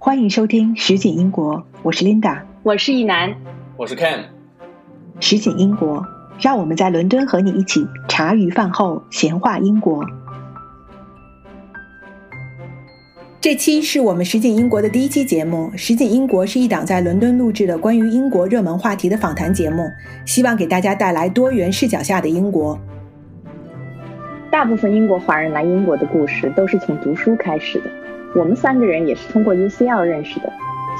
欢迎收听《实景英国》，我是 Linda，我是一楠，我是 Ken。实景英国，让我们在伦敦和你一起茶余饭后闲话英国。这期是我们实景英国的第一期节目。实景英国是一档在伦敦录制的关于英国热门话题的访谈节目，希望给大家带来多元视角下的英国。大部分英国华人来英国的故事都是从读书开始的。我们三个人也是通过 UCL 认识的，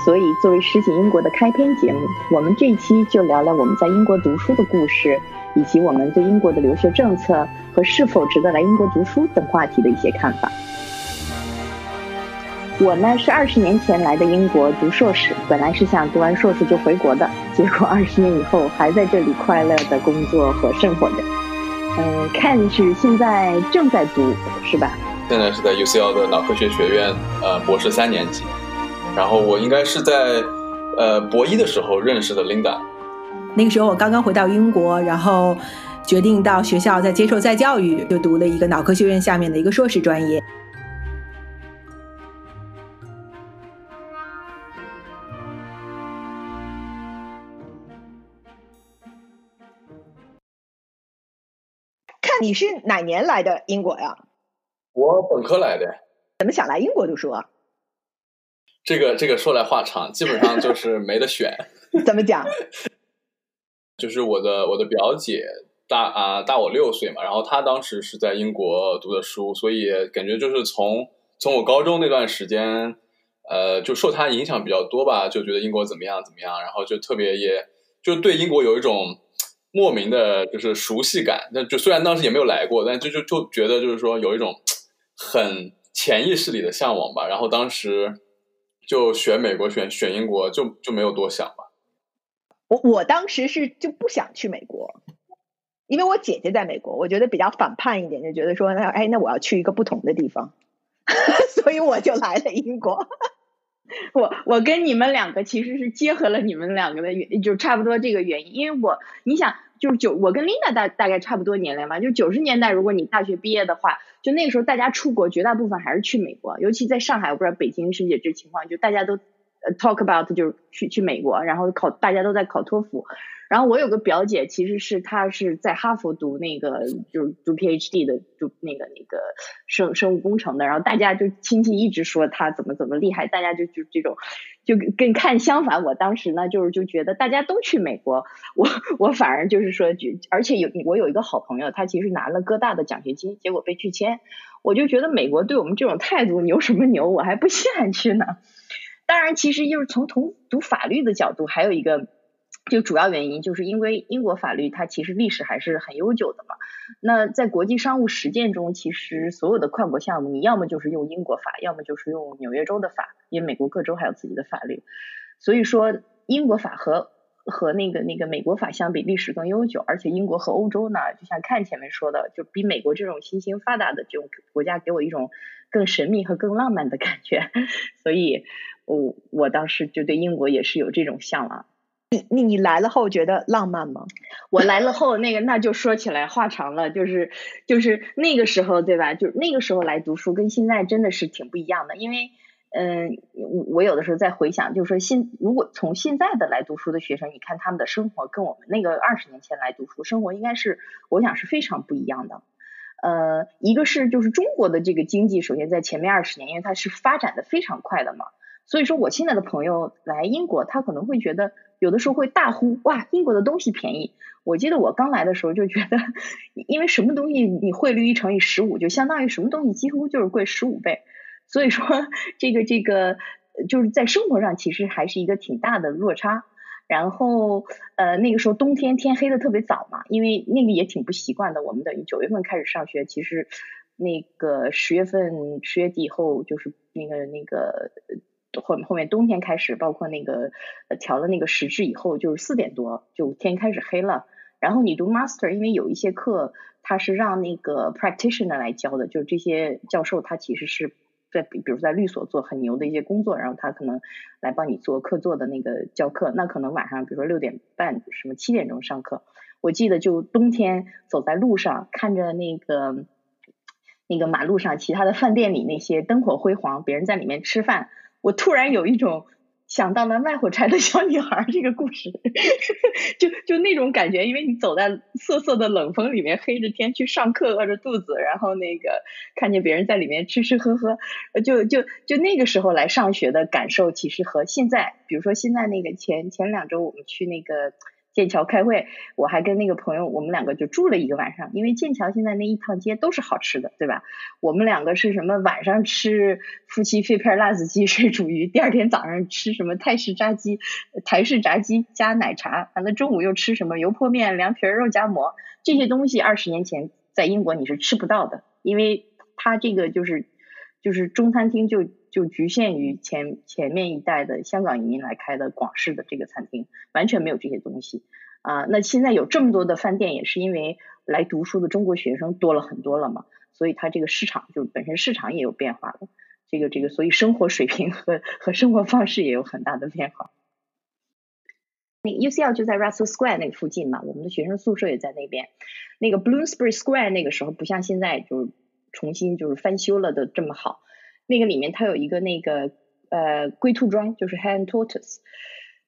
所以作为实习英国的开篇节目，我们这一期就聊聊我们在英国读书的故事，以及我们对英国的留学政策和是否值得来英国读书等话题的一些看法。我呢是二十年前来的英国读硕士，本来是想读完硕士就回国的，结果二十年以后还在这里快乐的工作和生活着。嗯，看是现在正在读，是吧？现在是在 UCL 的脑科学学院，呃，博士三年级。然后我应该是在呃博一的时候认识的 Linda。那个时候我刚刚回到英国，然后决定到学校再接受再教育，就读了一个脑科学院下面的一个硕士专业。你是哪年来的英国呀？我本科来的。怎么想来英国读书啊？这个这个说来话长，基本上就是没得选。怎么讲？就是我的我的表姐大啊大我六岁嘛，然后她当时是在英国读的书，所以感觉就是从从我高中那段时间，呃，就受她影响比较多吧，就觉得英国怎么样怎么样，然后就特别也就对英国有一种。莫名的就是熟悉感，那就虽然当时也没有来过，但就就就觉得就是说有一种很潜意识里的向往吧。然后当时就选美国，选选英国，就就没有多想吧。我我当时是就不想去美国，因为我姐姐在美国，我觉得比较反叛一点，就觉得说那哎那我要去一个不同的地方，所以我就来了英国。我我跟你们两个其实是结合了你们两个的原，就差不多这个原因。因为我你想，就是九，我跟 Linda 大大概差不多年龄嘛，就九十年代，如果你大学毕业的话，就那个时候大家出国，绝大部分还是去美国，尤其在上海，我不知道北京是不是也这情况，就大家都 talk about 就是去去美国，然后考大家都在考托福。然后我有个表姐，其实是她是在哈佛读那个，就是读 PhD 的，读那个那个生生物工程的。然后大家就亲戚一直说她怎么怎么厉害，大家就就这种就跟看相反。我当时呢，就是就觉得大家都去美国，我我反而就是说，就而且有我有一个好朋友，他其实拿了哥大的奖学金，结果被拒签。我就觉得美国对我们这种态度牛什么牛，我还不稀罕去呢。当然，其实就是从从读法律的角度，还有一个。就主要原因就是因为英国法律它其实历史还是很悠久的嘛。那在国际商务实践中，其实所有的跨国项目，你要么就是用英国法，要么就是用纽约州的法，因为美国各州还有自己的法律。所以说，英国法和和那个那个美国法相比，历史更悠久。而且英国和欧洲呢，就像看前面说的，就比美国这种新兴发达的这种国家，给我一种更神秘和更浪漫的感觉。所以，我我当时就对英国也是有这种向往。你你来了后觉得浪漫吗？我来了后，那个那就说起来话长了，就是就是那个时候对吧？就那个时候来读书跟现在真的是挺不一样的，因为嗯，我有的时候在回想，就是说现如果从现在的来读书的学生，你看他们的生活跟我们那个二十年前来读书生活，应该是我想是非常不一样的。呃，一个是就是中国的这个经济，首先在前面二十年，因为它是发展的非常快的嘛，所以说我现在的朋友来英国，他可能会觉得。有的时候会大呼哇，英国的东西便宜。我记得我刚来的时候就觉得，因为什么东西你汇率一乘以十五，就相当于什么东西几乎就是贵十五倍。所以说这个这个就是在生活上其实还是一个挺大的落差。然后呃那个时候冬天天黑的特别早嘛，因为那个也挺不习惯的。我们等于九月份开始上学，其实那个十月份十月底以后就是那个那个。后后面冬天开始，包括那个调了那个时制以后，就是四点多就天开始黑了。然后你读 master，因为有一些课他是让那个 practitioner 来教的，就是这些教授他其实是在比比如在律所做很牛的一些工作，然后他可能来帮你做课座的那个教课。那可能晚上比如说六点半什么七点钟上课，我记得就冬天走在路上看着那个那个马路上其他的饭店里那些灯火辉煌，别人在里面吃饭。我突然有一种。想到了卖火柴的小女孩这个故事，就就那种感觉，因为你走在瑟瑟的冷风里面，黑着天去上课，饿着肚子，然后那个看见别人在里面吃吃喝喝，就就就那个时候来上学的感受，其实和现在，比如说现在那个前前两周我们去那个。剑桥开会，我还跟那个朋友，我们两个就住了一个晚上。因为剑桥现在那一趟街都是好吃的，对吧？我们两个是什么晚上吃夫妻肺片辣子鸡 水煮鱼，第二天早上吃什么泰式炸鸡、台式炸鸡加奶茶，完了中午又吃什么油泼面、凉皮、肉夹馍这些东西。二十年前在英国你是吃不到的，因为它这个就是就是中餐厅就。就局限于前前面一代的香港移民来开的广式的这个餐厅，完全没有这些东西啊。那现在有这么多的饭店，也是因为来读书的中国学生多了很多了嘛，所以它这个市场就本身市场也有变化了。这个这个，所以生活水平和和生活方式也有很大的变化。那 UCL 就在 Russell Square 那附近嘛，我们的学生宿舍也在那边。那个 Bloomsbury Square 那个时候不像现在，就是重新就是翻修了的这么好。那个里面它有一个那个呃龟兔装，就是 Hen Tortoise，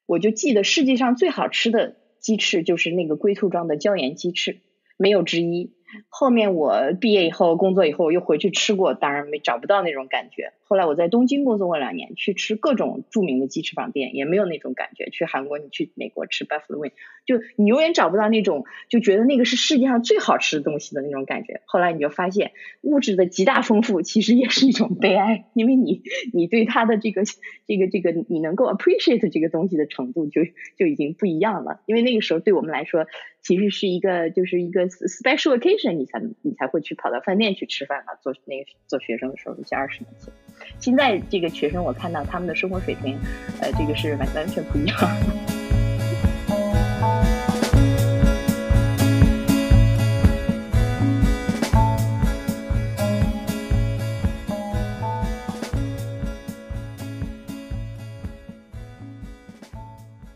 我就记得世界上最好吃的鸡翅就是那个龟兔装的椒盐鸡翅，没有之一。后面我毕业以后工作以后又回去吃过，当然没找不到那种感觉。后来我在东京工作过两年，去吃各种著名的鸡翅膀店，也没有那种感觉。去韩国，你去美国吃 Buffalo Wing，就你永远找不到那种就觉得那个是世界上最好吃的东西的那种感觉。后来你就发现，物质的极大丰富其实也是一种悲哀，因为你你对它的这个这个这个你能够 appreciate 这个东西的程度就就已经不一样了。因为那个时候对我们来说，其实是一个就是一个 special occasion，是你才你才会去跑到饭店去吃饭嘛。做那个做学生的时候，一些二十年前。现在这个学生，我看到他们的生活水平，呃，这个是完完全不一样。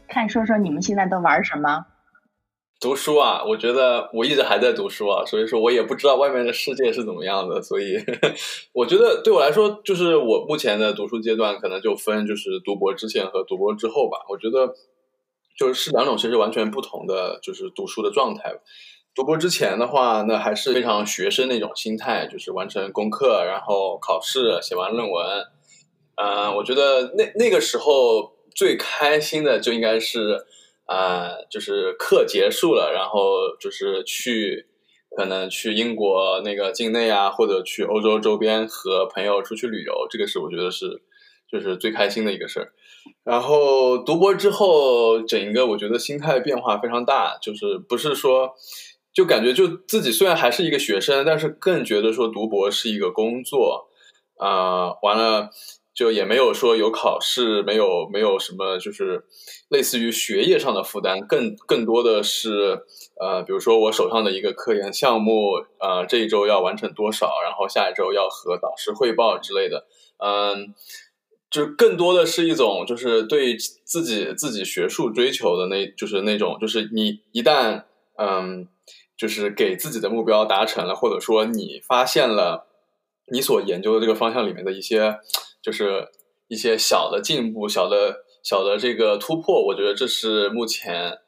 看，说说你们现在都玩什么？读书啊，我觉得我一直还在读书啊，所以说我也不知道外面的世界是怎么样的，所以 我觉得对我来说，就是我目前的读书阶段可能就分就是读博之前和读博之后吧。我觉得就是是两种其实完全不同的就是读书的状态。读博之前的话，那还是非常学生那种心态，就是完成功课，然后考试，写完论文。嗯，我觉得那那个时候最开心的就应该是。啊，就是课结束了，然后就是去，可能去英国那个境内啊，或者去欧洲周边和朋友出去旅游，这个是我觉得是，就是最开心的一个事儿。然后读博之后，整一个我觉得心态变化非常大，就是不是说，就感觉就自己虽然还是一个学生，但是更觉得说读博是一个工作，啊，完了。就也没有说有考试，没有没有什么，就是类似于学业上的负担，更更多的是呃，比如说我手上的一个科研项目，呃，这一周要完成多少，然后下一周要和导师汇报之类的，嗯，就更多的是一种就是对自己自己学术追求的那，就是那种就是你一旦嗯，就是给自己的目标达成了，或者说你发现了你所研究的这个方向里面的一些。就是一些小的进步，小的小的这个突破，我觉得这是目前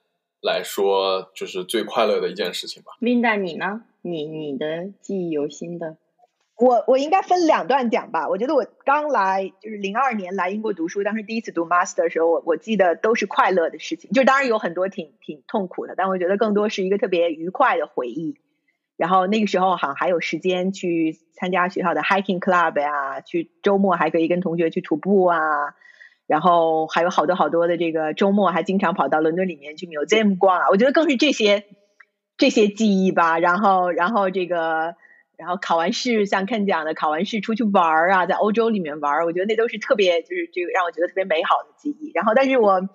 来说就是最快乐的一件事情吧。Linda，你呢？你你的记忆犹新的？我我应该分两段讲吧。我觉得我刚来就是零二年来英国读书，当时第一次读 master 的时候，我我记得都是快乐的事情，就当然有很多挺挺痛苦的，但我觉得更多是一个特别愉快的回忆。然后那个时候好像还有时间去参加学校的 hiking club 呀，去周末还可以跟同学去徒步啊，然后还有好多好多的这个周末还经常跑到伦敦里面去 museum 逛啊，我觉得更是这些这些记忆吧。然后然后这个然后考完试像 Ken 讲的，考完试出去玩儿啊，在欧洲里面玩儿，我觉得那都是特别就是这个让我觉得特别美好的记忆。然后但是我。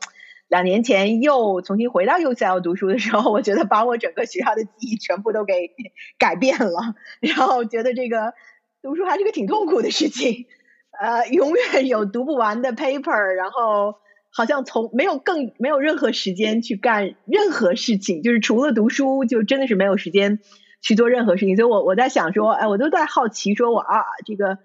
两年前又重新回到 UCL 读书的时候，我觉得把我整个学校的记忆全部都给改变了，然后觉得这个读书还是个挺痛苦的事情，呃，永远有读不完的 paper，然后好像从没有更没有任何时间去干任何事情，就是除了读书，就真的是没有时间去做任何事情。所以我我在想说，哎，我都在好奇，说我啊，这个。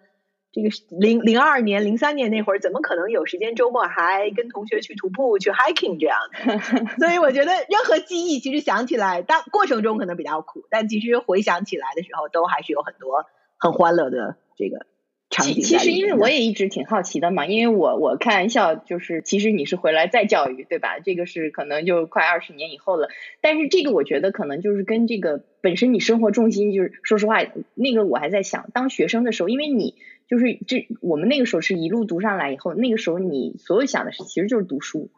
这个零零二年、零三年那会儿，怎么可能有时间周末还跟同学去徒步、去 hiking 这样的？所以我觉得，任何记忆其实想起来，当过程中可能比较苦，但其实回想起来的时候，都还是有很多很欢乐的这个。场景其实，因为我也一直挺好奇的嘛，因为我我开玩笑，就是其实你是回来再教育，对吧？这个是可能就快二十年以后了。但是这个我觉得可能就是跟这个本身你生活重心就是，说实话，那个我还在想，当学生的时候，因为你就是这我们那个时候是一路读上来以后，那个时候你所有想的是其实就是读书，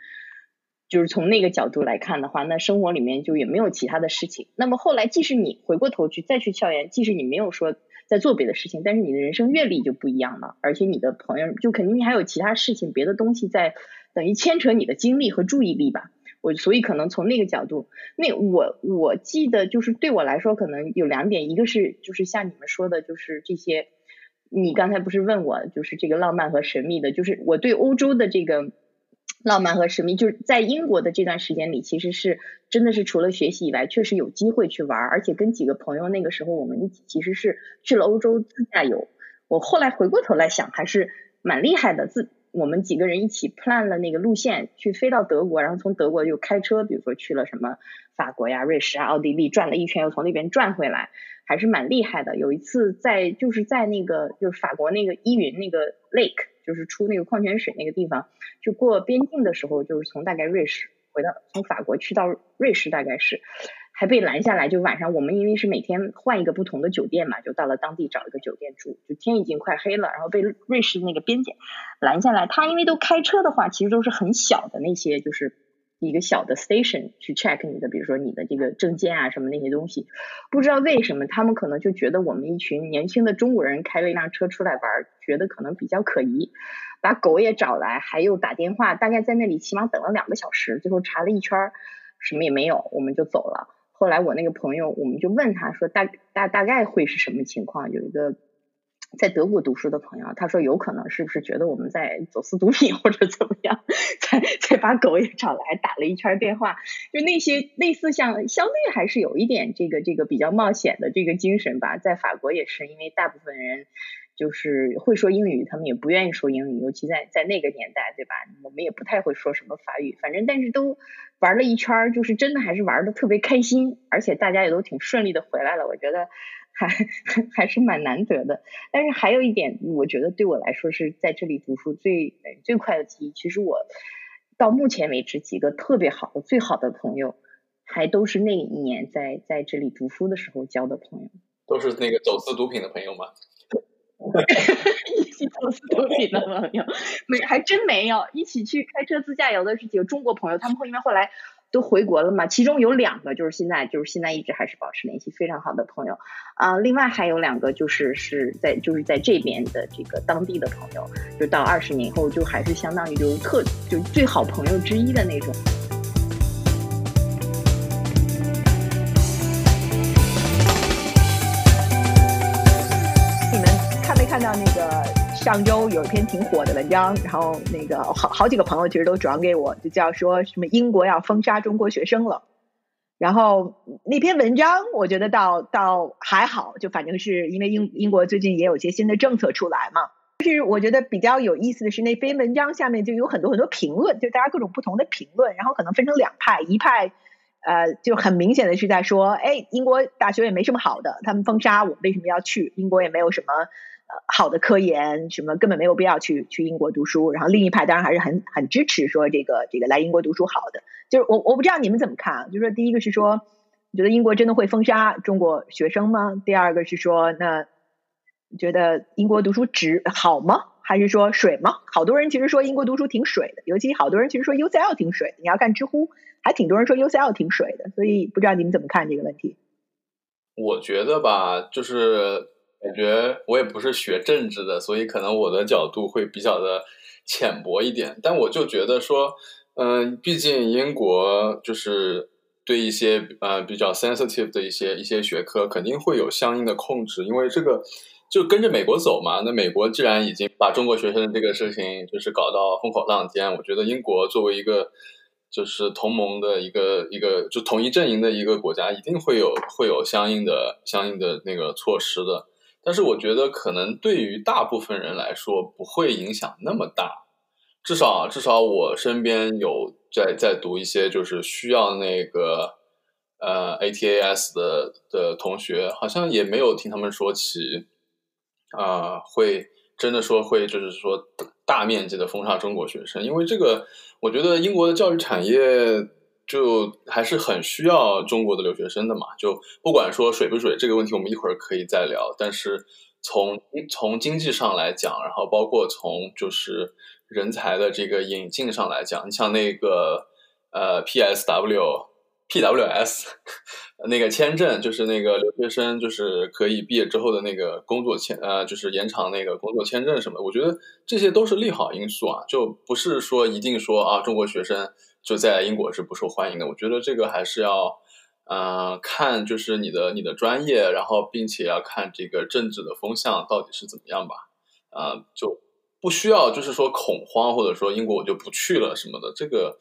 就是从那个角度来看的话，那生活里面就也没有其他的事情。那么后来，即使你回过头去再去校园，即使你没有说。在做别的事情，但是你的人生阅历就不一样了，而且你的朋友就肯定你还有其他事情、别的东西在等于牵扯你的精力和注意力吧。我所以可能从那个角度，那我我记得就是对我来说可能有两点，一个是就是像你们说的，就是这些，你刚才不是问我就是这个浪漫和神秘的，就是我对欧洲的这个。浪漫和神秘，就是在英国的这段时间里，其实是真的是除了学习以外，确实有机会去玩，而且跟几个朋友那个时候我们一起其实是去了欧洲自驾游。我后来回过头来想，还是蛮厉害的。自我们几个人一起 plan 了那个路线，去飞到德国，然后从德国又开车，比如说去了什么法国呀、瑞士啊、奥地利，转了一圈，又从那边转回来，还是蛮厉害的。有一次在就是在那个就是法国那个依云那个 lake。就是出那个矿泉水那个地方，就过边境的时候，就是从大概瑞士回到从法国去到瑞士，大概是还被拦下来。就晚上我们因为是每天换一个不同的酒店嘛，就到了当地找一个酒店住。就天已经快黑了，然后被瑞士那个边检拦下来。他因为都开车的话，其实都是很小的那些，就是。一个小的 station 去 check 你的，比如说你的这个证件啊什么那些东西，不知道为什么他们可能就觉得我们一群年轻的中国人开了一辆车出来玩，觉得可能比较可疑，把狗也找来，还有打电话，大概在那里起码等了两个小时，最后查了一圈，什么也没有，我们就走了。后来我那个朋友，我们就问他说大大大概会是什么情况？有一个。在德国读书的朋友，他说有可能是不是觉得我们在走私毒品或者怎么样，才才把狗也找来打了一圈电话，就那些类似像相对还是有一点这个这个比较冒险的这个精神吧。在法国也是，因为大部分人就是会说英语，他们也不愿意说英语，尤其在在那个年代，对吧？我们也不太会说什么法语，反正但是都玩了一圈，就是真的还是玩的特别开心，而且大家也都挺顺利的回来了，我觉得。还 还是蛮难得的，但是还有一点，我觉得对我来说是在这里读书最最快的记忆。其实我到目前为止几个特别好的、最好的朋友，还都是那一年在在这里读书的时候交的朋友。都是那个走私毒品的朋友吗？一起走私毒品的朋友没，还真没有。一起去开车自驾游的是几个中国朋友，他们后因为后来。都回国了嘛？其中有两个就是现在就是现在一直还是保持联系非常好的朋友啊。另外还有两个就是是在就是在这边的这个当地的朋友，就到二十年后就还是相当于就是特就最好朋友之一的那种。上周有一篇挺火的文章，然后那个好好几个朋友其实都转给我，就叫说什么英国要封杀中国学生了。然后那篇文章我觉得倒倒还好，就反正是因为英英国最近也有一些新的政策出来嘛。但是我觉得比较有意思的是那篇文章下面就有很多很多评论，就大家各种不同的评论，然后可能分成两派，一派呃就很明显的是在说，哎，英国大学也没什么好的，他们封杀我为什么要去？英国也没有什么。好的科研什么根本没有必要去去英国读书，然后另一派当然还是很很支持说这个这个来英国读书好的，就是我我不知道你们怎么看，就是说第一个是说，你觉得英国真的会封杀中国学生吗？第二个是说，那觉得英国读书值好吗？还是说水吗？好多人其实说英国读书挺水的，尤其好多人其实说 UCL 挺水，你要看知乎还挺多人说 UCL 挺水的，所以不知道你们怎么看这个问题？我觉得吧，就是。感觉我也不是学政治的，所以可能我的角度会比较的浅薄一点。但我就觉得说，嗯，毕竟英国就是对一些呃比较 sensitive 的一些一些学科，肯定会有相应的控制，因为这个就跟着美国走嘛。那美国既然已经把中国学生这个事情就是搞到风口浪尖，我觉得英国作为一个就是同盟的一个一个就统一阵营的一个国家，一定会有会有相应的相应的那个措施的。但是我觉得可能对于大部分人来说不会影响那么大，至少至少我身边有在在读一些就是需要那个呃 ATAS 的的同学，好像也没有听他们说起啊会真的说会就是说大面积的封杀中国学生，因为这个我觉得英国的教育产业。就还是很需要中国的留学生的嘛，就不管说水不水这个问题，我们一会儿可以再聊。但是从从经济上来讲，然后包括从就是人才的这个引进上来讲，你像那个呃 PSW、PWS 那个签证，就是那个留学生就是可以毕业之后的那个工作签呃，就是延长那个工作签证什么，我觉得这些都是利好因素啊，就不是说一定说啊中国学生。就在英国是不受欢迎的，我觉得这个还是要，嗯，看就是你的你的专业，然后并且要看这个政治的风向到底是怎么样吧，啊，就不需要就是说恐慌或者说英国我就不去了什么的，这个，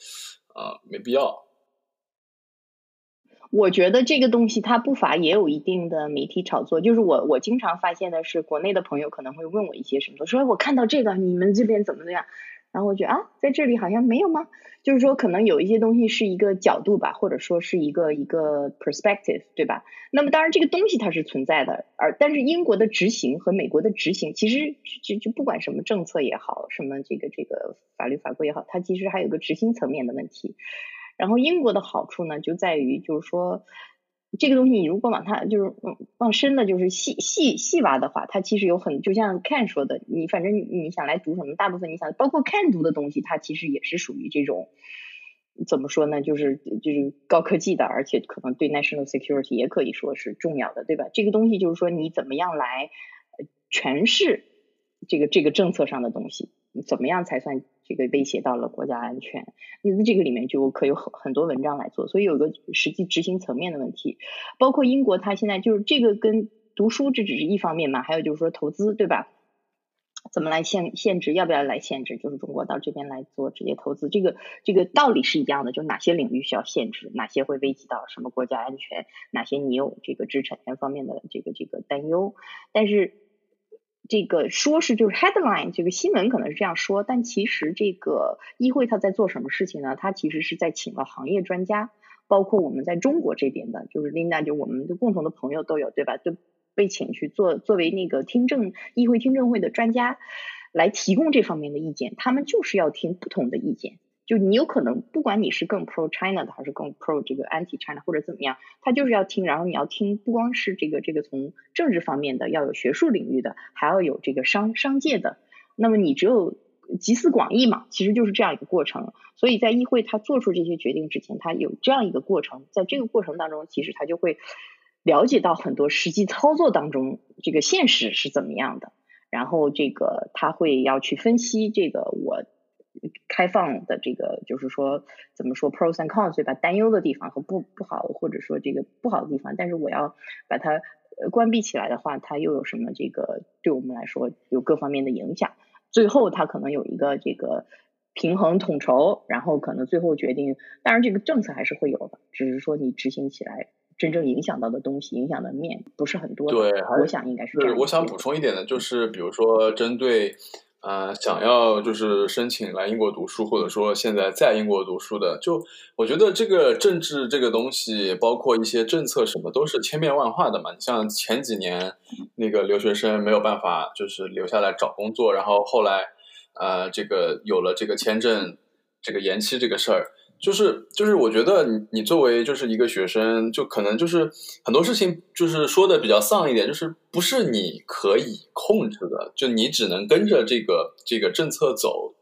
啊，没必要。我觉得这个东西它不乏也有一定的媒体炒作，就是我我经常发现的是，国内的朋友可能会问我一些什么，说我看到这个你们这边怎么怎么样。然后我觉得啊，在这里好像没有吗？就是说，可能有一些东西是一个角度吧，或者说是一个一个 perspective，对吧？那么当然，这个东西它是存在的，而但是英国的执行和美国的执行，其实就就不管什么政策也好，什么这个这个法律法规也好，它其实还有个执行层面的问题。然后英国的好处呢，就在于就是说。这个东西你如果往它就是往深的，就是细细细挖的话，它其实有很就像 Ken 说的，你反正你想来读什么，大部分你想包括 Ken 读的东西，它其实也是属于这种怎么说呢？就是就是高科技的，而且可能对 national security 也可以说是重要的，对吧？这个东西就是说你怎么样来诠释这个这个政策上的东西，怎么样才算？这个威胁到了国家安全，那这个里面就可有很很多文章来做，所以有个实际执行层面的问题，包括英国，它现在就是这个跟读书这只是一方面嘛，还有就是说投资，对吧？怎么来限限制？要不要来限制？就是中国到这边来做直接投资，这个这个道理是一样的，就哪些领域需要限制，哪些会危及到什么国家安全，哪些你有这个知识产权方面的这个这个担忧，但是。这个说是就是 headline 这个新闻可能是这样说，但其实这个议会他在做什么事情呢？他其实是在请了行业专家，包括我们在中国这边的，就是 Linda 就我们的共同的朋友都有，对吧？就被请去做作为那个听证议会听证会的专家，来提供这方面的意见。他们就是要听不同的意见。就你有可能，不管你是更 pro China 的，还是更 pro 这个 anti China 或者怎么样，他就是要听，然后你要听，不光是这个这个从政治方面的，要有学术领域的，还要有这个商商界的。那么你只有集思广益嘛，其实就是这样一个过程。所以在议会他做出这些决定之前，他有这样一个过程，在这个过程当中，其实他就会了解到很多实际操作当中这个现实是怎么样的，然后这个他会要去分析这个我。开放的这个就是说怎么说 pros and cons 对吧？担忧的地方和不不好或者说这个不好的地方，但是我要把它关闭起来的话，它又有什么这个对我们来说有各方面的影响？最后它可能有一个这个平衡统筹，然后可能最后决定，当然这个政策还是会有的，只是说你执行起来真正影响到的东西、影响的面不是很多。对，我想应该是这样。我想补充一点的就是，比如说针对。呃，想要就是申请来英国读书，或者说现在在英国读书的，就我觉得这个政治这个东西，包括一些政策什么，都是千变万化的嘛。你像前几年那个留学生没有办法就是留下来找工作，然后后来呃这个有了这个签证这个延期这个事儿。就是就是，我觉得你你作为就是一个学生，就可能就是很多事情就是说的比较丧一点，就是不是你可以控制的，就你只能跟着这个这个政策走。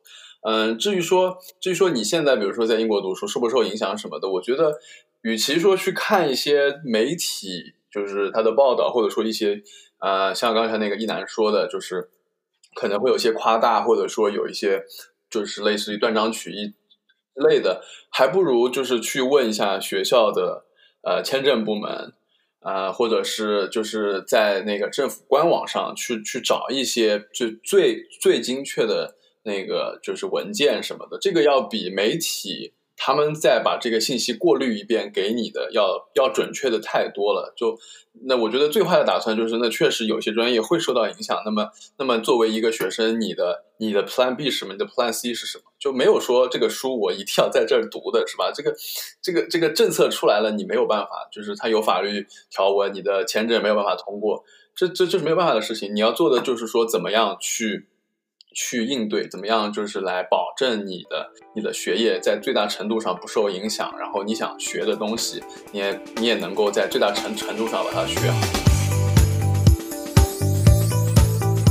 嗯，至于说至于说你现在比如说在英国读书受不受影响什么的，我觉得与其说去看一些媒体就是他的报道，或者说一些呃像刚才那个一男说的，就是可能会有些夸大，或者说有一些就是类似于断章取义。之类的，还不如就是去问一下学校的呃签证部门，啊，或者是就是在那个政府官网上去去找一些就最最精确的那个就是文件什么的，这个要比媒体他们再把这个信息过滤一遍给你的，要要准确的太多了。就那我觉得最坏的打算就是，那确实有些专业会受到影响。那么，那么作为一个学生，你的你的 Plan B 是什么？你的 Plan C 是什么？就没有说这个书我一定要在这儿读的是吧？这个这个这个政策出来了，你没有办法，就是它有法律条文，你的签证没有办法通过，这这这是没有办法的事情。你要做的就是说，怎么样去。去应对怎么样？就是来保证你的你的学业在最大程度上不受影响，然后你想学的东西，你也你也能够在最大程程度上把它学好。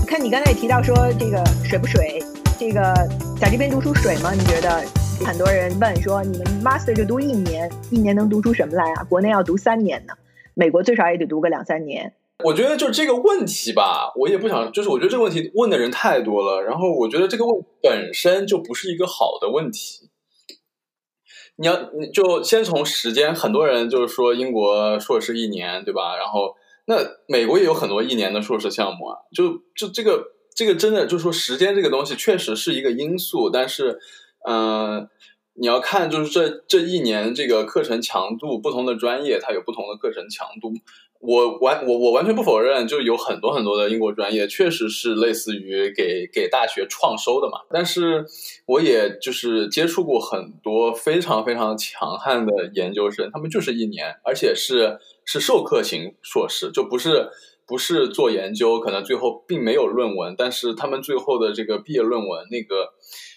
看你刚才也提到说这个水不水？这个在这边读书水吗？你觉得？很多人问说，你们 master 就读一年，一年能读出什么来啊？国内要读三年呢，美国最少也得读个两三年。我觉得就这个问题吧，我也不想，就是我觉得这个问题问的人太多了，然后我觉得这个问本身就不是一个好的问题。你要，你就先从时间，很多人就是说英国硕士一年，对吧？然后那美国也有很多一年的硕士项目啊，就就这个这个真的就是说时间这个东西确实是一个因素，但是嗯，你要看就是这这一年这个课程强度，不同的专业它有不同的课程强度。我完我我完全不否认，就有很多很多的英国专业确实是类似于给给大学创收的嘛。但是我也就是接触过很多非常非常强悍的研究生，他们就是一年，而且是是授课型硕士，就不是不是做研究，可能最后并没有论文，但是他们最后的这个毕业论文那个，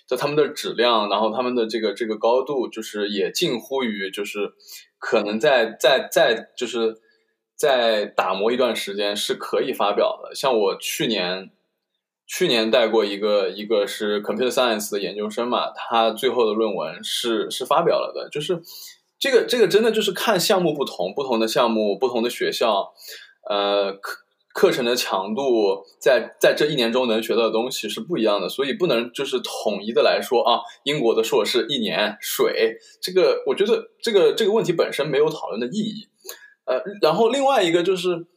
就他们的质量，然后他们的这个这个高度，就是也近乎于就是可能在在在就是。再打磨一段时间是可以发表的。像我去年，去年带过一个，一个是 computer science 的研究生嘛，他最后的论文是是发表了的。就是这个这个真的就是看项目不同，不同的项目，不同的学校，呃，课课程的强度，在在这一年中能学到的东西是不一样的，所以不能就是统一的来说啊，英国的硕士一年水，这个我觉得这个这个问题本身没有讨论的意义。呃，然后另外一个就是，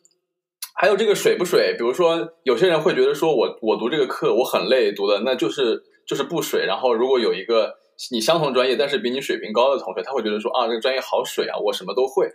还有这个水不水？比如说，有些人会觉得说，我我读这个课我很累，读的那就是就是不水。然后如果有一个你相同专业但是比你水平高的同学，他会觉得说啊，这个专业好水啊，我什么都会。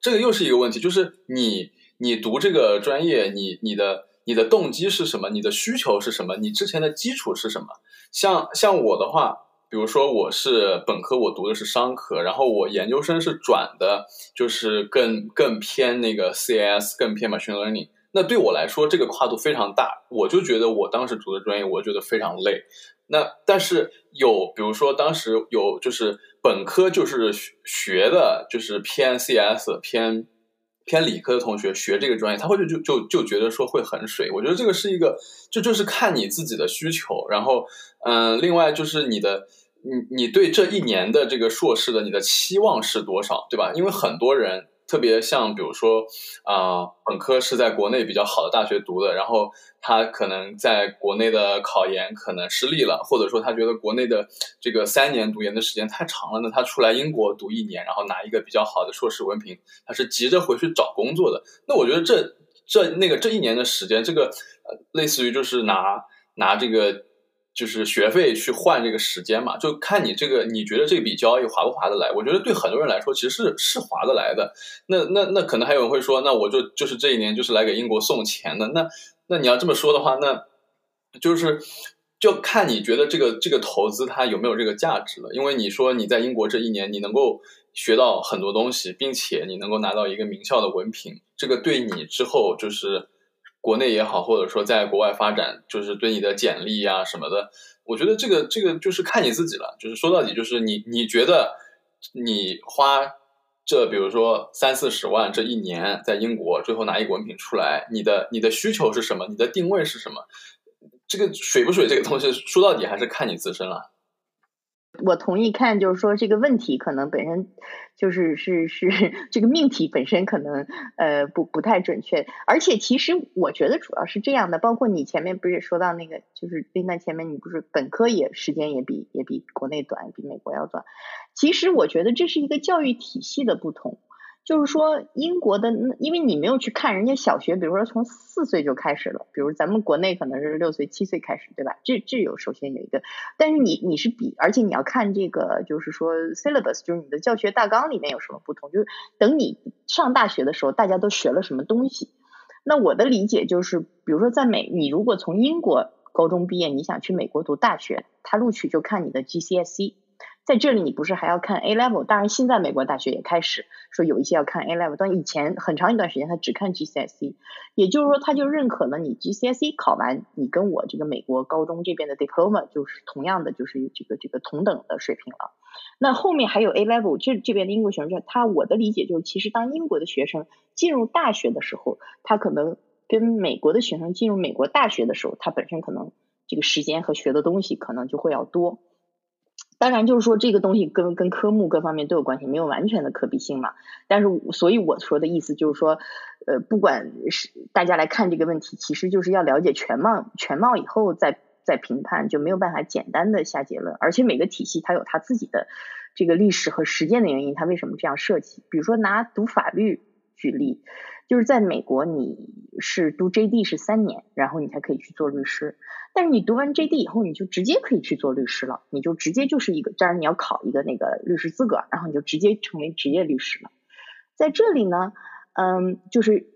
这个又是一个问题，就是你你读这个专业，你你的你的动机是什么？你的需求是什么？你之前的基础是什么？像像我的话。比如说我是本科，我读的是商科，然后我研究生是转的，就是更更偏那个 CS，更偏 machine learning。那对我来说，这个跨度非常大，我就觉得我当时读的专业，我觉得非常累。那但是有，比如说当时有就是本科就是学的，就是偏 CS 偏。偏理科的同学学这个专业，他会就就就就觉得说会很水。我觉得这个是一个，就就是看你自己的需求。然后，嗯，另外就是你的，你你对这一年的这个硕士的你的期望是多少，对吧？因为很多人。特别像比如说啊，本科是在国内比较好的大学读的，然后他可能在国内的考研可能失利了，或者说他觉得国内的这个三年读研的时间太长了，那他出来英国读一年，然后拿一个比较好的硕士文凭，他是急着回去找工作的。那我觉得这这那个这一年的时间，这个呃，类似于就是拿拿这个。就是学费去换这个时间嘛，就看你这个，你觉得这笔交易划不划得来？我觉得对很多人来说，其实是是划得来的。那那那可能还有人会说，那我就就是这一年就是来给英国送钱的。那那你要这么说的话，那就是就看你觉得这个这个投资它有没有这个价值了。因为你说你在英国这一年，你能够学到很多东西，并且你能够拿到一个名校的文凭，这个对你之后就是。国内也好，或者说在国外发展，就是对你的简历啊什么的，我觉得这个这个就是看你自己了。就是说到底，就是你你觉得你花这比如说三四十万这一年在英国，最后拿一个文凭出来，你的你的需求是什么？你的定位是什么？这个水不水这个东西，说到底还是看你自身了。我同意看，就是说这个问题可能本身就是是是这个命题本身可能呃不不太准确，而且其实我觉得主要是这样的，包括你前面不是说到那个，就是林丹前面你不是本科也时间也比也比国内短，比美国要短，其实我觉得这是一个教育体系的不同。就是说英国的，因为你没有去看人家小学，比如说从四岁就开始了，比如咱们国内可能是六岁七岁开始，对吧？这这有首先有一个，但是你你是比，而且你要看这个，就是说 syllabus，就是你的教学大纲里面有什么不同，就是等你上大学的时候，大家都学了什么东西。那我的理解就是，比如说在美，你如果从英国高中毕业，你想去美国读大学，他录取就看你的 GCSE。在这里，你不是还要看 A level？当然，现在美国大学也开始说有一些要看 A level，但以前很长一段时间他只看 GCSE，也就是说，他就认可了你 GCSE 考完，你跟我这个美国高中这边的 diploma 就是同样的，就是这个这个同等的水平了。那后面还有 A level，这这边的英国学生，他我的理解就是，其实当英国的学生进入大学的时候，他可能跟美国的学生进入美国大学的时候，他本身可能这个时间和学的东西可能就会要多。当然，就是说这个东西跟跟科目各方面都有关系，没有完全的可比性嘛。但是，所以我说的意思就是说，呃，不管是大家来看这个问题，其实就是要了解全貌，全貌以后再再评判，就没有办法简单的下结论。而且每个体系它有它自己的这个历史和实践的原因，它为什么这样设计？比如说拿读法律举例。就是在美国，你是读 JD 是三年，然后你才可以去做律师。但是你读完 JD 以后，你就直接可以去做律师了，你就直接就是一个，当然你要考一个那个律师资格，然后你就直接成为职业律师了。在这里呢，嗯，就是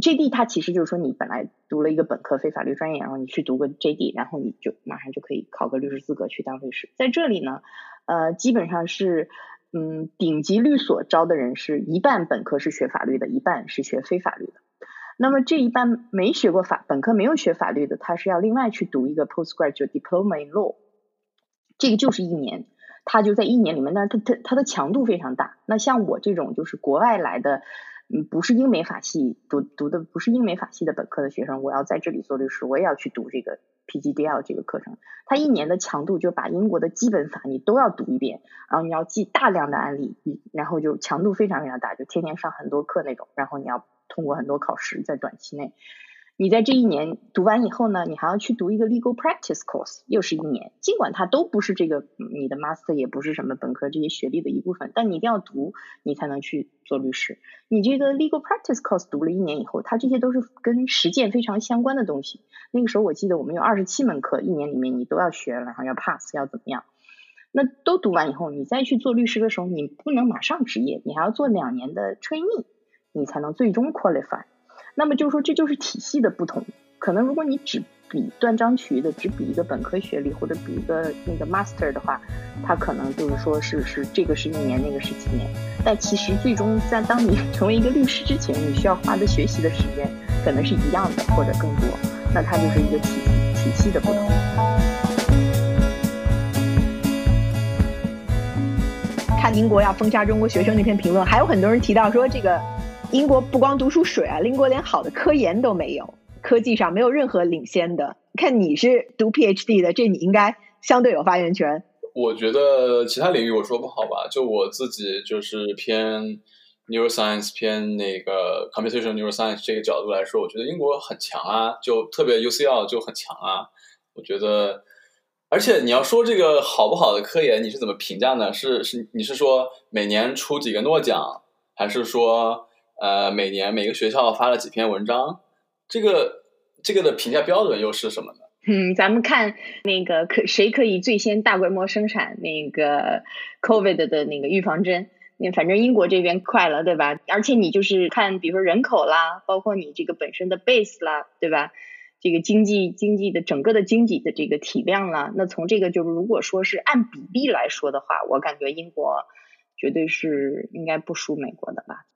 JD 它其实就是说你本来读了一个本科非法律专业，然后你去读个 JD，然后你就马上就可以考个律师资格去当律师。在这里呢，呃，基本上是。嗯，顶级律所招的人是一半本科是学法律的，一半是学非法律的。那么这一半没学过法，本科没有学法律的，他是要另外去读一个 postgraduate diploma in law，这个就是一年，他就在一年里面，但是他他他的强度非常大。那像我这种就是国外来的，嗯，不是英美法系读读的，不是英美法系的本科的学生，我要在这里做律师，我也要去读这个。PGDL 这个课程，它一年的强度就把英国的基本法你都要读一遍，然后你要记大量的案例，然后就强度非常非常大，就天天上很多课那种，然后你要通过很多考试，在短期内。你在这一年读完以后呢，你还要去读一个 legal practice course，又是一年。尽管它都不是这个你的 master，也不是什么本科这些学历的一部分，但你一定要读，你才能去做律师。你这个 legal practice course 读了一年以后，它这些都是跟实践非常相关的东西。那个时候我记得我们有二十七门课，一年里面你都要学，然后要 pass，要怎么样？那都读完以后，你再去做律师的时候，你不能马上执业，你还要做两年的 trainee，你才能最终 qualify。那么就是说，这就是体系的不同。可能如果你只比断章取义的，只比一个本科学历或者比一个那个 master 的话，他可能就是说是是这个是一年，那个是几年。但其实最终在当你 成为一个律师之前，你需要花的学习的时间可能是一样的或者更多。那它就是一个体体系的不同。看英国要封杀中国学生那篇评论，还有很多人提到说这个。英国不光读书水啊，英国连好的科研都没有，科技上没有任何领先的。看你是读 PhD 的，这你应该相对有发言权。我觉得其他领域我说不好吧，就我自己就是偏 neuroscience 偏那个 computational neuroscience 这个角度来说，我觉得英国很强啊，就特别 UCL 就很强啊。我觉得，而且你要说这个好不好的科研，你是怎么评价呢？是是你是说每年出几个诺奖，还是说？呃，每年每个学校发了几篇文章，这个这个的评价标准又是什么呢？嗯，咱们看那个可谁可以最先大规模生产那个 COVID 的那个预防针？那反正英国这边快了，对吧？而且你就是看，比如说人口啦，包括你这个本身的 base 啦，对吧？这个经济经济的整个的经济的这个体量啦，那从这个就是如果说是按比例来说的话，我感觉英国绝对是应该不输美国的吧。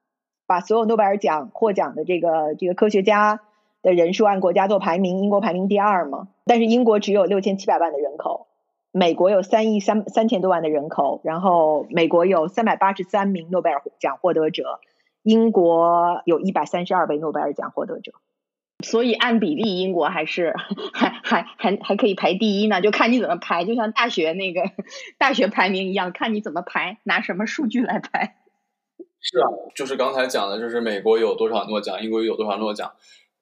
把所有诺贝尔奖获奖的这个这个科学家的人数按国家做排名，英国排名第二嘛。但是英国只有六千七百万的人口，美国有三亿三三千多万的人口，然后美国有三百八十三名诺贝尔奖获得者，英国有一百三十二位诺贝尔奖获得者。所以按比例，英国还是还还还还可以排第一呢，就看你怎么排，就像大学那个 大学排名一样，看你怎么排，拿什么数据来排。是啊，就是刚才讲的，就是美国有多少诺奖，英国有多少诺奖，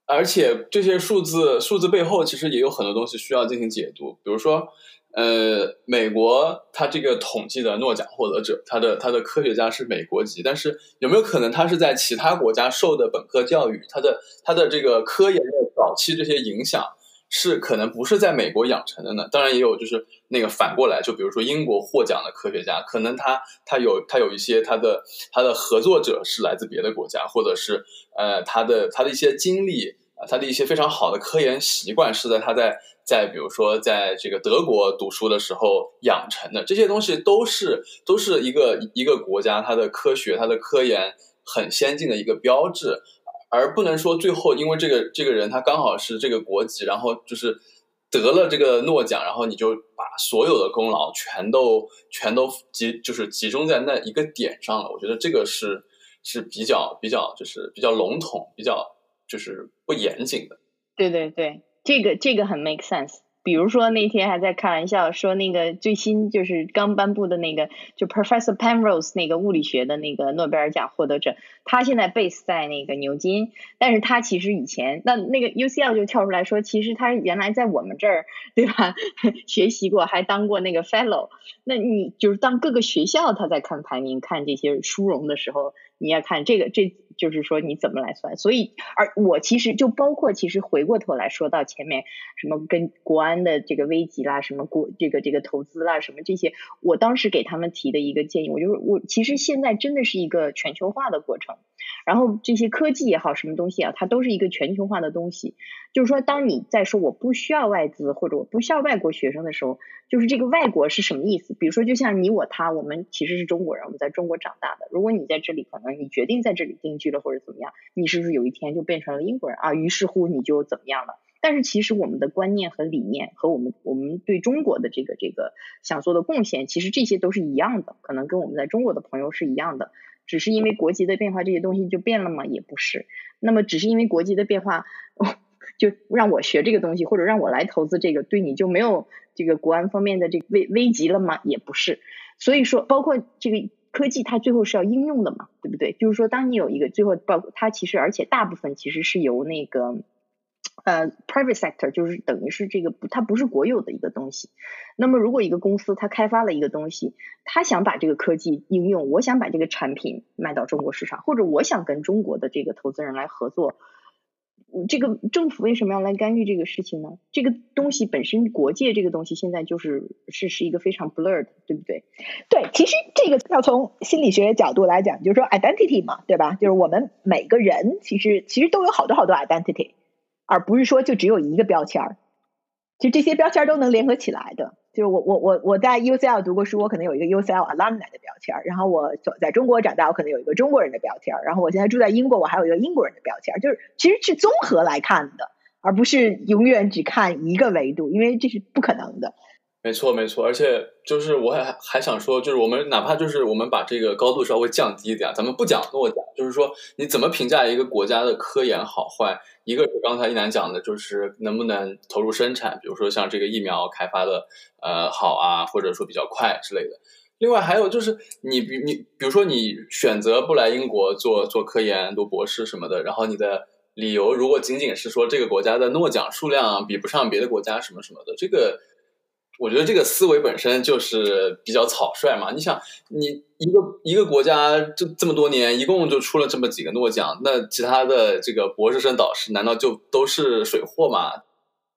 而且这些数字数字背后其实也有很多东西需要进行解读，比如说，呃，美国它这个统计的诺奖获得者，他的他的科学家是美国籍，但是有没有可能他是在其他国家受的本科教育，他的他的这个科研的早期这些影响？是可能不是在美国养成的呢，当然也有就是那个反过来，就比如说英国获奖的科学家，可能他他有他有一些他的他的合作者是来自别的国家，或者是呃他的他的一些经历啊，他的一些非常好的科研习惯是在他在在比如说在这个德国读书的时候养成的，这些东西都是都是一个一个国家它的科学它的科研很先进的一个标志。而不能说最后因为这个这个人他刚好是这个国籍，然后就是得了这个诺奖，然后你就把所有的功劳全都全都集就是集中在那一个点上了。我觉得这个是是比较比较就是比较笼统，比较就是不严谨的。对对对，这个这个很 make sense。比如说那天还在开玩笑说那个最新就是刚颁布的那个就 Professor Penrose 那个物理学的那个诺贝尔奖获得者，他现在 base 在那个牛津，但是他其实以前那那个 UCL 就跳出来说，其实他原来在我们这儿对吧 学习过，还当过那个 fellow。那你就是当各个学校他在看排名看这些殊荣的时候。你要看这个，这就是说你怎么来算。所以，而我其实就包括，其实回过头来说到前面，什么跟国安的这个危机啦，什么国这个这个投资啦，什么这些，我当时给他们提的一个建议，我就是我其实现在真的是一个全球化的过程。然后这些科技也好，什么东西啊，它都是一个全球化的东西。就是说，当你在说我不需要外资或者我不需要外国学生的时候，就是这个外国是什么意思？比如说，就像你我他，我们其实是中国人，我们在中国长大的。如果你在这里，可能你决定在这里定居了或者怎么样，你是不是有一天就变成了英国人啊？于是乎你就怎么样了？但是其实我们的观念和理念和我们我们对中国的这个这个想做的贡献，其实这些都是一样的，可能跟我们在中国的朋友是一样的。只是因为国籍的变化，这些东西就变了吗？也不是。那么，只是因为国籍的变化，就让我学这个东西，或者让我来投资这个，对你就没有这个国安方面的这个危危机了吗？也不是。所以说，包括这个科技，它最后是要应用的嘛，对不对？就是说，当你有一个最后，包括它其实，而且大部分其实是由那个。呃，private sector 就是等于是这个，它不是国有的一个东西。那么，如果一个公司它开发了一个东西，它想把这个科技应用，我想把这个产品卖到中国市场，或者我想跟中国的这个投资人来合作，这个政府为什么要来干预这个事情呢？这个东西本身，国界这个东西现在就是是是一个非常 blurred，对不对？对，其实这个要从心理学角度来讲，就是说 identity 嘛，对吧？就是我们每个人其实其实都有好多好多 identity。而不是说就只有一个标签儿，就这些标签儿都能联合起来的。就是我我我我在 UCL 读过书，我可能有一个 UCL alumni 的标签儿。然后我在中国长大，我可能有一个中国人的标签儿。然后我现在住在英国，我还有一个英国人的标签儿。就是其实是综合来看的，而不是永远只看一个维度，因为这是不可能的。没错，没错，而且就是我还还想说，就是我们哪怕就是我们把这个高度稍微降低一点，咱们不讲诺奖，就是说你怎么评价一个国家的科研好坏？一个是刚才一楠讲的，就是能不能投入生产，比如说像这个疫苗开发的呃好啊，或者说比较快之类的。另外还有就是你比你比如说你选择不来英国做做科研、读博士什么的，然后你的理由如果仅仅是说这个国家的诺奖数量比不上别的国家什么什么的，这个。我觉得这个思维本身就是比较草率嘛。你想，你一个一个国家这这么多年，一共就出了这么几个诺奖，那其他的这个博士生导师难道就都是水货吗？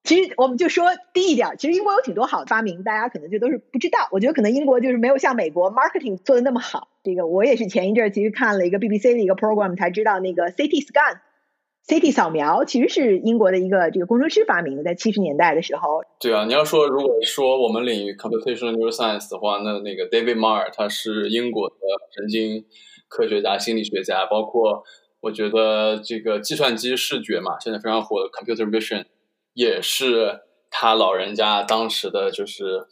其实我们就说低一点，其实英国有挺多好的发明，大家可能就都是不知道。我觉得可能英国就是没有像美国 marketing 做的那么好。这个我也是前一阵儿其实看了一个 BBC 的一个 program 才知道，那个 CT scan。CT 扫描其实是英国的一个这个工程师发明的，在七十年代的时候。对啊，你要说如果说我们领域 computational neuroscience 的话，那那个 David Marr 他是英国的神经科学家、心理学家，包括我觉得这个计算机视觉嘛，现在非常火的 computer vision 也是他老人家当时的就是。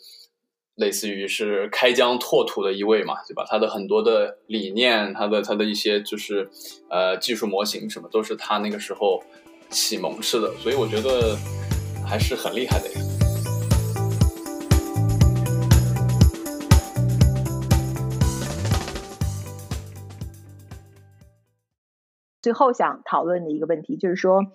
类似于是开疆拓土的一位嘛，对吧？他的很多的理念，他的他的一些就是呃技术模型什么，都是他那个时候启蒙式的，所以我觉得还是很厉害的。最后想讨论的一个问题就是说，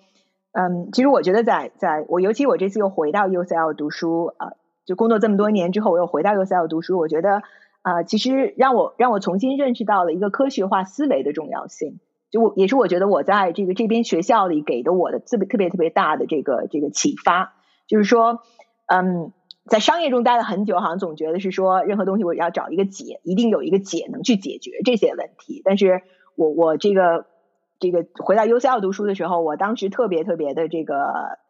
嗯，其实我觉得在在我尤其我这次又回到 UCL 读书啊，就工作这么多年之后，我又回到 UCL 读书，我觉得啊，其实让我让我重新认识到了一个科学化思维的重要性。就我也是我觉得我在这个这边学校里给的我的特别特别特别大的这个这个启发，就是说，嗯，在商业中待了很久，好像总觉得是说任何东西我要找一个解，一定有一个解能去解决这些问题。但是我我这个这个回到 UCL 读书的时候，我当时特别特别的这个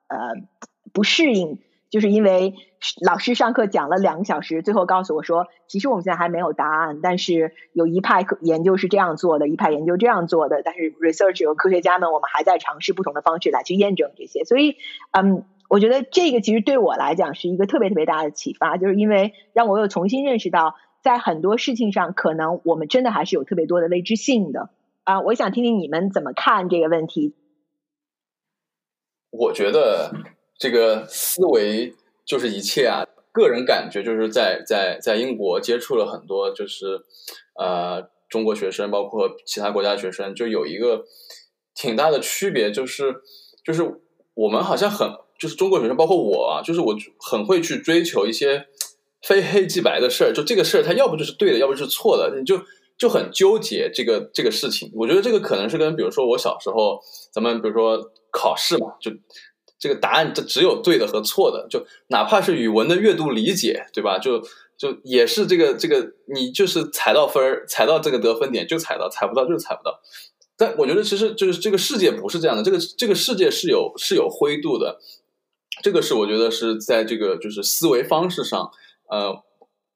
呃不适应。就是因为老师上课讲了两个小时，最后告诉我说，其实我们现在还没有答案，但是有一派研究是这样做的，一派研究这样做的，但是 research 和科学家们，我们还在尝试不同的方式来去验证这些。所以，嗯，我觉得这个其实对我来讲是一个特别特别大的启发，就是因为让我又重新认识到，在很多事情上，可能我们真的还是有特别多的未知性的。啊，我想听听你们怎么看这个问题。我觉得。这个思维就是一切啊！个人感觉就是在在在英国接触了很多，就是呃中国学生，包括其他国家学生，就有一个挺大的区别，就是就是我们好像很就是中国学生，包括我啊，就是我很会去追求一些非黑即白的事儿，就这个事儿它要不就是对的，要不就是错的，你就就很纠结这个这个事情。我觉得这个可能是跟比如说我小时候，咱们比如说考试嘛，就。这个答案这只有对的和错的，就哪怕是语文的阅读理解，对吧？就就也是这个这个，你就是踩到分儿，踩到这个得分点就踩到，踩不到就踩不到。但我觉得其实就是这个世界不是这样的，这个这个世界是有是有灰度的。这个是我觉得是在这个就是思维方式上，呃，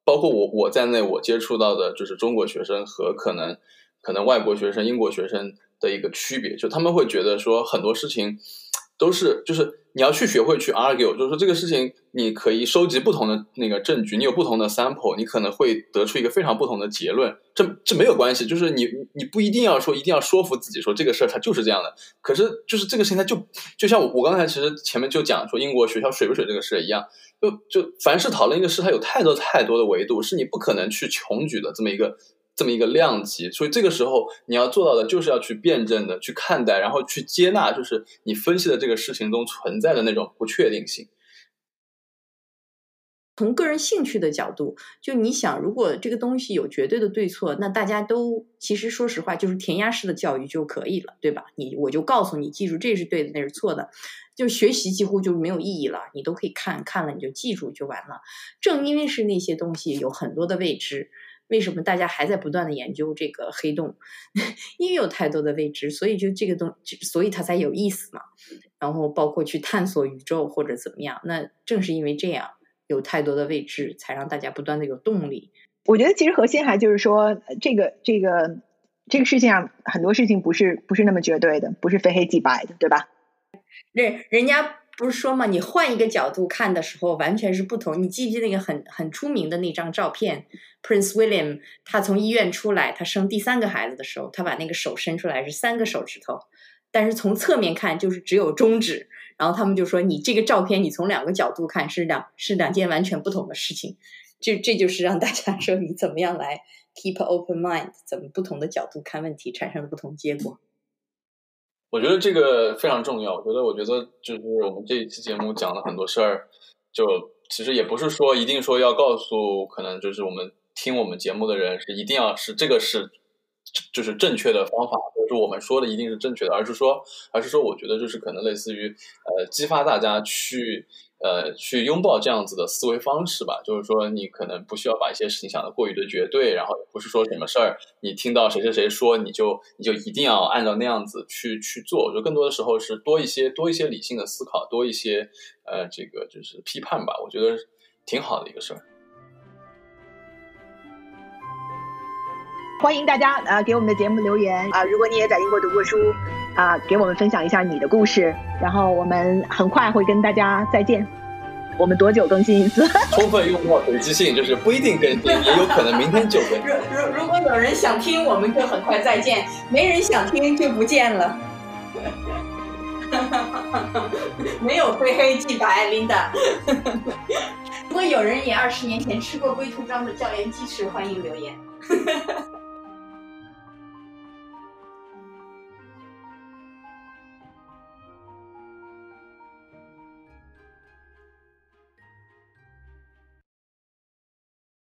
包括我我在内，我接触到的就是中国学生和可能可能外国学生、英国学生的一个区别，就他们会觉得说很多事情。都是，就是你要去学会去 argue，就是说这个事情你可以收集不同的那个证据，你有不同的 sample，你可能会得出一个非常不同的结论。这这没有关系，就是你你不一定要说一定要说服自己说这个事儿它就是这样的。可是就是这个事情它就就像我我刚才其实前面就讲说英国学校水不水这个事一样，就就凡是讨论一个事，它有太多太多的维度，是你不可能去穷举的这么一个。这么一个量级，所以这个时候你要做到的就是要去辩证的去看待，然后去接纳，就是你分析的这个事情中存在的那种不确定性。从个人兴趣的角度，就你想，如果这个东西有绝对的对错，那大家都其实说实话，就是填鸭式的教育就可以了，对吧？你我就告诉你，记住这是对的，那是错的，就学习几乎就没有意义了。你都可以看看了，你就记住就完了。正因为是那些东西有很多的未知。为什么大家还在不断的研究这个黑洞？因为有太多的未知，所以就这个东，所以它才有意思嘛。然后包括去探索宇宙或者怎么样，那正是因为这样有太多的未知，才让大家不断的有动力。我觉得其实核心还就是说，这个这个这个世界上很多事情不是不是那么绝对的，不是非黑即白的，对吧？人人家。不是说嘛，你换一个角度看的时候，完全是不同。你记不记得那个很很出名的那张照片？Prince William 他从医院出来，他生第三个孩子的时候，他把那个手伸出来是三个手指头，但是从侧面看就是只有中指。然后他们就说，你这个照片你从两个角度看是两是两件完全不同的事情。这这就是让大家 说你怎么样来 keep open mind，怎么不同的角度看问题产生了不同结果。我觉得这个非常重要。我觉得，我觉得就是我们这一期节目讲了很多事儿，就其实也不是说一定说要告诉可能就是我们听我们节目的人是一定要是这个是就是正确的方法，或者说我们说的一定是正确的，而是说，而是说，我觉得就是可能类似于呃激发大家去。呃，去拥抱这样子的思维方式吧，就是说，你可能不需要把一些事情想的过于的绝对，然后也不是说什么事儿，你听到谁谁谁说，你就你就一定要按照那样子去去做。我觉得更多的时候是多一些多一些理性的思考，多一些呃这个就是批判吧，我觉得挺好的一个事儿。欢迎大家啊给我们的节目留言啊，如果你也在英国读过书。啊，给我们分享一下你的故事，然后我们很快会跟大家再见。我们多久更新一次？充分用到随机性，就是不一定更新，也有可能明天就更。如如如果有人想听，我们就很快再见；没人想听，就不见了。没有非黑即白，Linda。如果有人也二十年前吃过龟兔章的教研鸡翅，欢迎留言。